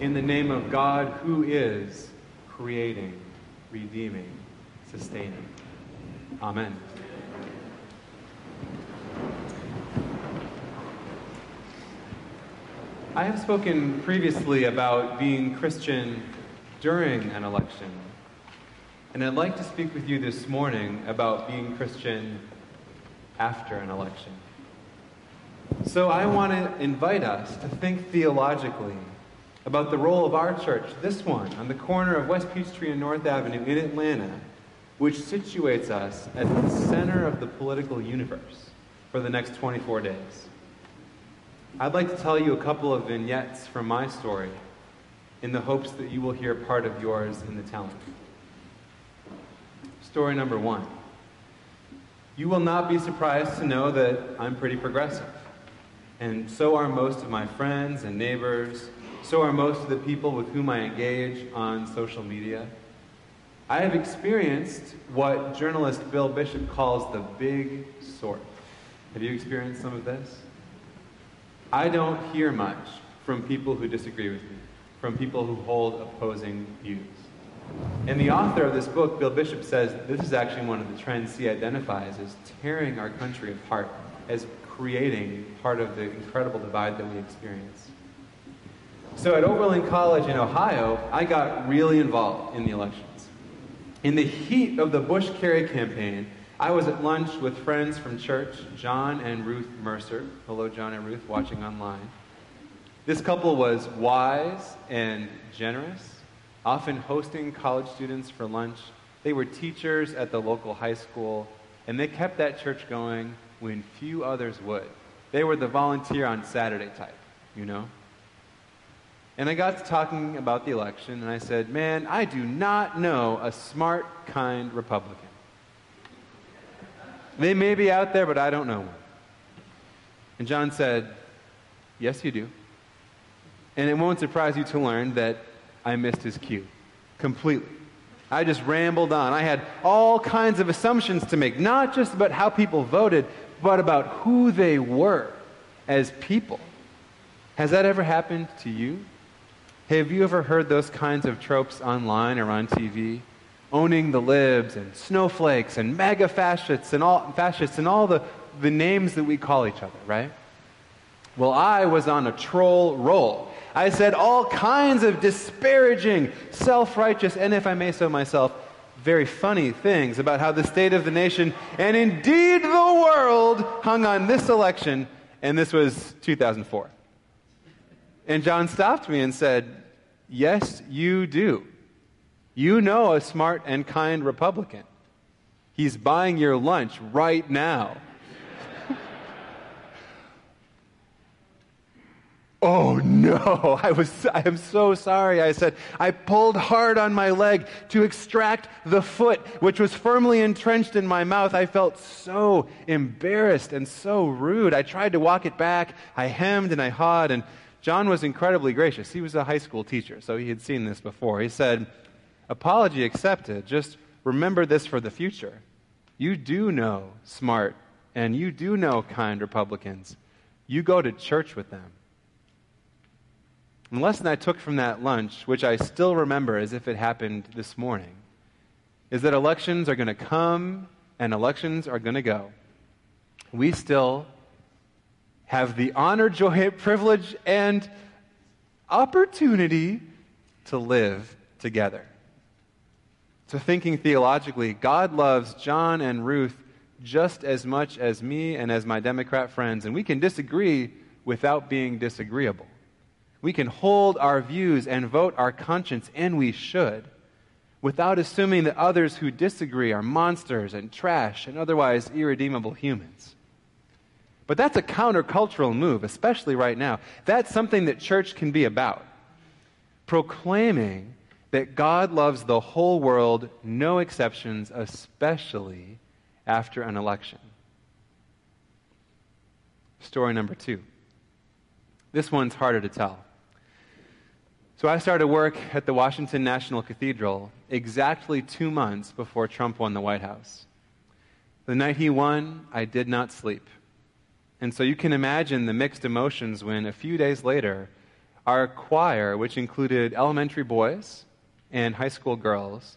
in the name of God who is creating, redeeming, sustaining. Amen. I have spoken previously about being Christian during an election. And I'd like to speak with you this morning about being Christian after an election. So I want to invite us to think theologically about the role of our church, this one, on the corner of West Peachtree and North Avenue in Atlanta, which situates us at the center of the political universe for the next 24 days. I'd like to tell you a couple of vignettes from my story in the hopes that you will hear part of yours in the telling. Story number one. You will not be surprised to know that I'm pretty progressive. And so are most of my friends and neighbors. So are most of the people with whom I engage on social media. I have experienced what journalist Bill Bishop calls the big sort. Have you experienced some of this? I don't hear much from people who disagree with me, from people who hold opposing views. And the author of this book, Bill Bishop, says this is actually one of the trends he identifies as tearing our country apart, as creating part of the incredible divide that we experience. So at Oberlin College in Ohio, I got really involved in the elections. In the heat of the Bush Kerry campaign, I was at lunch with friends from church, John and Ruth Mercer. Hello, John and Ruth, watching online. This couple was wise and generous, often hosting college students for lunch. They were teachers at the local high school, and they kept that church going when few others would. They were the volunteer on Saturday type, you know? And I got to talking about the election, and I said, Man, I do not know a smart, kind Republican. They may be out there, but I don't know one. And John said, Yes, you do. And it won't surprise you to learn that I missed his cue completely. I just rambled on. I had all kinds of assumptions to make, not just about how people voted, but about who they were as people. Has that ever happened to you? Have you ever heard those kinds of tropes online or on TV? owning the libs and snowflakes and MAGA fascists and all fascists and all the, the names that we call each other, right? Well, I was on a troll roll. I said all kinds of disparaging, self righteous, and if I may so myself, very funny things about how the state of the nation and indeed the world hung on this election, and this was 2004. And John stopped me and said, Yes, you do. You know a smart and kind Republican. He's buying your lunch right now. Oh no, I was I am so sorry. I said I pulled hard on my leg to extract the foot which was firmly entrenched in my mouth. I felt so embarrassed and so rude. I tried to walk it back. I hemmed and I hawed and John was incredibly gracious. He was a high school teacher, so he had seen this before. He said, Apology accepted. Just remember this for the future. You do know smart and you do know kind Republicans. You go to church with them. The lesson I took from that lunch, which I still remember as if it happened this morning, is that elections are going to come and elections are going to go. We still have the honor, joy, privilege, and opportunity to live together So, thinking theologically, God loves John and Ruth just as much as me and as my Democrat friends, and we can disagree without being disagreeable. We can hold our views and vote our conscience, and we should, without assuming that others who disagree are monsters and trash and otherwise irredeemable humans. But that's a countercultural move, especially right now. That's something that church can be about. Proclaiming that God loves the whole world, no exceptions, especially after an election. Story number two. This one's harder to tell. So I started work at the Washington National Cathedral exactly two months before Trump won the White House. The night he won, I did not sleep. And so you can imagine the mixed emotions when a few days later, our choir, which included elementary boys and high school girls,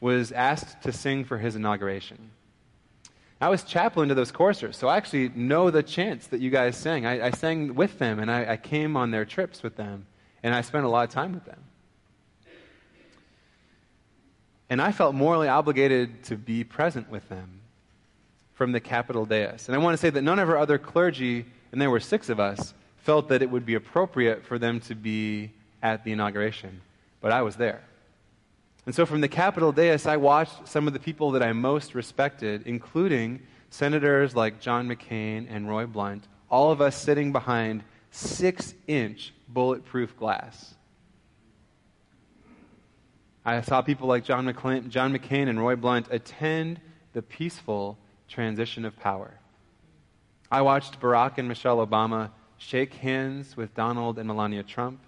was asked to sing for his inauguration. I was chaplain to those choristers, so I actually know the chants that you guys sang. I, I sang with them, and I, I came on their trips with them, and I spent a lot of time with them. And I felt morally obligated to be present with them from the Capitol dais. And I want to say that none of our other clergy, and there were six of us, felt that it would be appropriate for them to be at the inauguration. But I was there. And so from the Capitol dais, I watched some of the people that I most respected, including senators like John McCain and Roy Blunt, all of us sitting behind six inch bulletproof glass. I saw people like John John McCain and Roy Blunt attend the peaceful transition of power. I watched Barack and Michelle Obama shake hands with Donald and Melania Trump,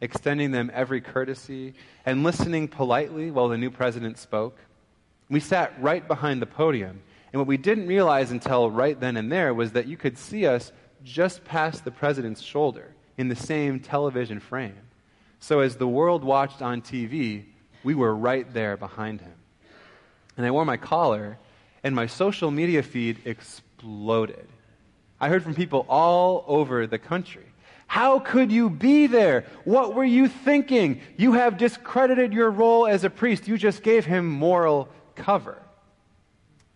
extending them every courtesy and listening politely while the new president spoke. We sat right behind the podium, and what we didn't realize until right then and there was that you could see us just past the president's shoulder in the same television frame. So as the world watched on TV, we were right there behind him. And I wore my collar, and my social media feed exploded. I heard from people all over the country. How could you be there? What were you thinking? You have discredited your role as a priest. You just gave him moral cover.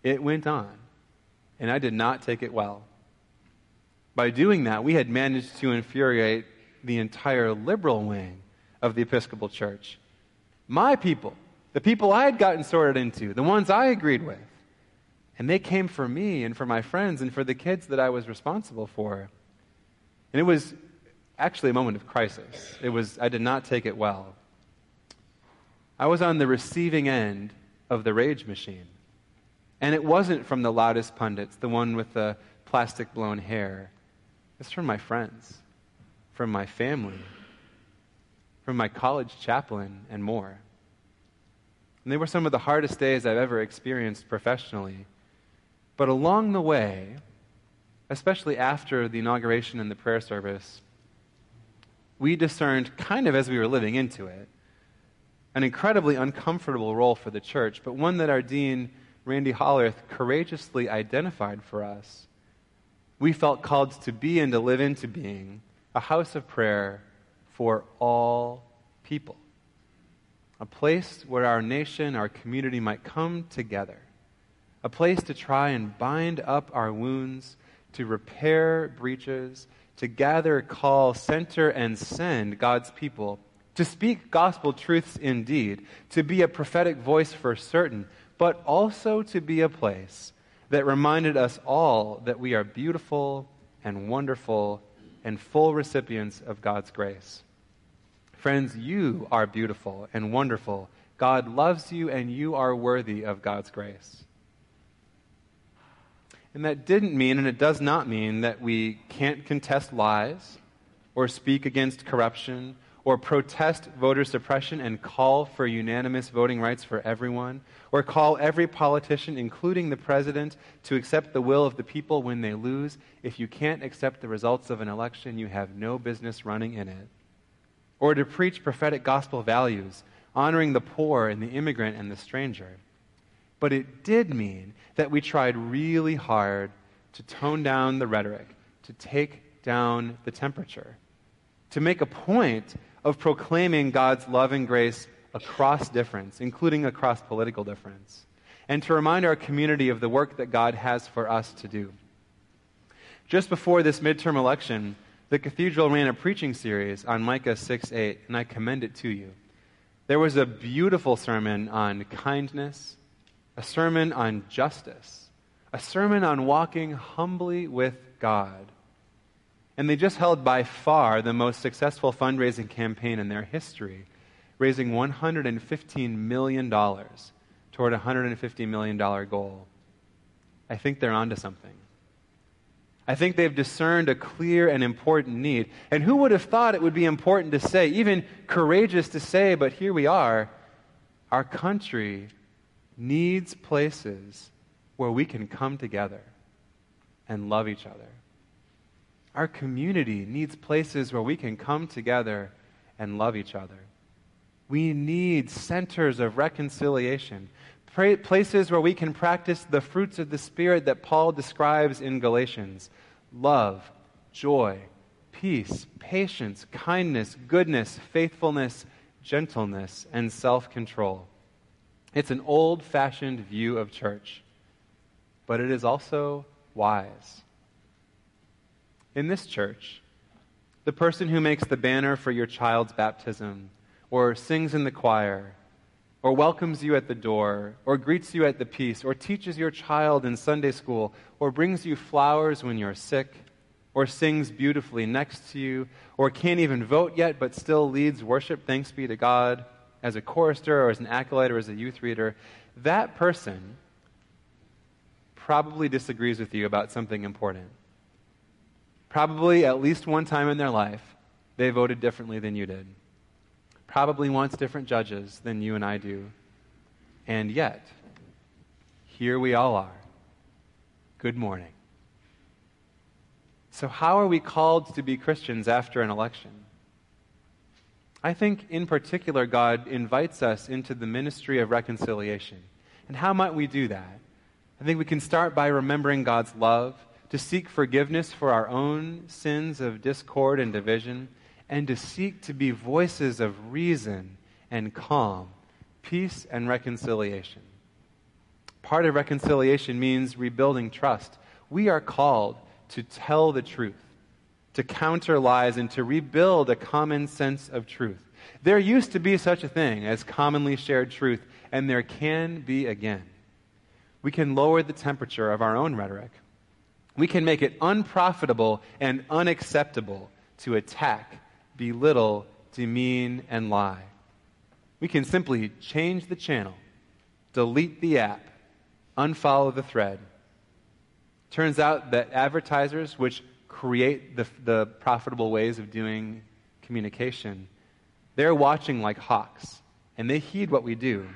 It went on, and I did not take it well. By doing that, we had managed to infuriate the entire liberal wing of the Episcopal Church my people, the people I had gotten sorted into, the ones I agreed with. And they came for me and for my friends and for the kids that I was responsible for. And it was actually a moment of crisis. It was, I did not take it well. I was on the receiving end of the rage machine. And it wasn't from the loudest pundits, the one with the plastic blown hair. It's from my friends, from my family, from my college chaplain, and more. And they were some of the hardest days I've ever experienced professionally. But along the way, especially after the inauguration and the prayer service, we discerned, kind of as we were living into it, an incredibly uncomfortable role for the church, but one that our dean, Randy Hollerith, courageously identified for us. We felt called to be and to live into being a house of prayer for all people. A place where our nation, our community might come together. A place to try and bind up our wounds, to repair breaches, to gather, call, center, and send God's people, to speak gospel truths indeed, to be a prophetic voice for certain, but also to be a place that reminded us all that we are beautiful and wonderful and full recipients of God's grace. Friends, you are beautiful and wonderful. God loves you, and you are worthy of God's grace. And that didn't mean, and it does not mean, that we can't contest lies or speak against corruption or protest voter suppression and call for unanimous voting rights for everyone, or call every politician, including the president, to accept the will of the people when they lose. If you can't accept the results of an election, you have no business running in it or to preach prophetic gospel values, honoring the poor and the immigrant and the stranger. But it did mean that we tried really hard to tone down the rhetoric, to take down the temperature, to make a point of proclaiming God's love and grace across difference, including across political difference, and to remind our community of the work that God has for us to do. Just before this midterm election, the cathedral ran a preaching series on Micah 6 8, and I commend it to you. There was a beautiful sermon on kindness, a sermon on justice, a sermon on walking humbly with God. And they just held by far the most successful fundraising campaign in their history, raising $115 million toward a $150 million goal. I think they're onto something. I think they've discerned a clear and important need. And who would have thought it would be important to say, even courageous to say, but here we are, our country needs places where we can come together and love each other. Our community needs places where we can come together and love each other. We need centers of reconciliation, places where we can practice the fruits of the Spirit that Paul describes in Galatians love, joy, peace, patience, kindness, goodness, faithfulness, gentleness, and self control. It's an old fashioned view of church, but it is also wise. In this church, the person who makes the banner for your child's baptism, or sings in the choir, or welcomes you at the door, or greets you at the peace, or teaches your child in Sunday school, or brings you flowers when you're sick, or sings beautifully next to you, or can't even vote yet but still leads worship, thanks be to God, as a chorister, or as an acolyte, or as a youth reader, that person probably disagrees with you about something important. Probably at least one time in their life, they voted differently than you did. Probably wants different judges than you and I do. And yet, here we all are. Good morning. So, how are we called to be Christians after an election? I think, in particular, God invites us into the ministry of reconciliation. And how might we do that? I think we can start by remembering God's love to seek forgiveness for our own sins of discord and division, and to seek to be voices of reason and calm, peace and reconciliation. Part of reconciliation means rebuilding trust. We are called to tell the truth, to counter lies, and to rebuild a common sense of truth. There used to be such a thing as commonly shared truth, and there can be again. We can lower the temperature of our own rhetoric we can make it unprofitable and unacceptable to attack, belittle, demean, and lie. We can simply change the channel, delete the app, unfollow the thread. Turns out that advertisers, which create the, the profitable ways of doing communication, they're watching like hawks, and they heed what we do.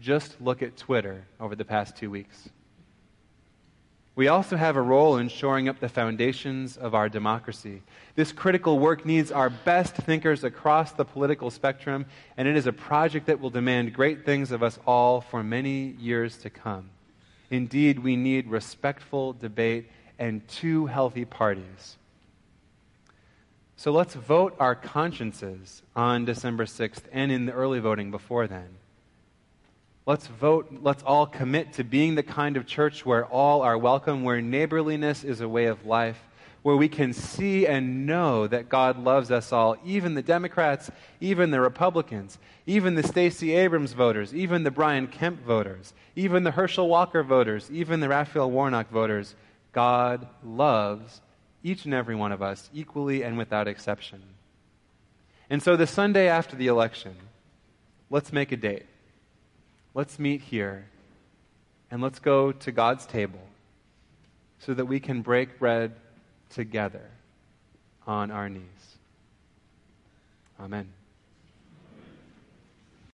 Just look at Twitter over the past two weeks. We also have a role in shoring up the foundations of our democracy. This critical work needs our best thinkers across the political spectrum, and it is a project that will demand great things of us all for many years to come. Indeed, we need respectful debate and two healthy parties. So let's vote our consciences on December 6th and in the early voting before then. Let's vote, let's all commit to being the kind of church where all are welcome, where neighborliness is a way of life, where we can see and know that God loves us all, even the Democrats, even the Republicans, even the Stacey Abrams voters, even the Brian Kemp voters, even the Herschel Walker voters, even the Raphael Warnock voters. God loves each and every one of us equally and without exception. And so the Sunday after the election, let's make a date let's meet here and let's go to God's table so that we can break bread together on our knees. Amen.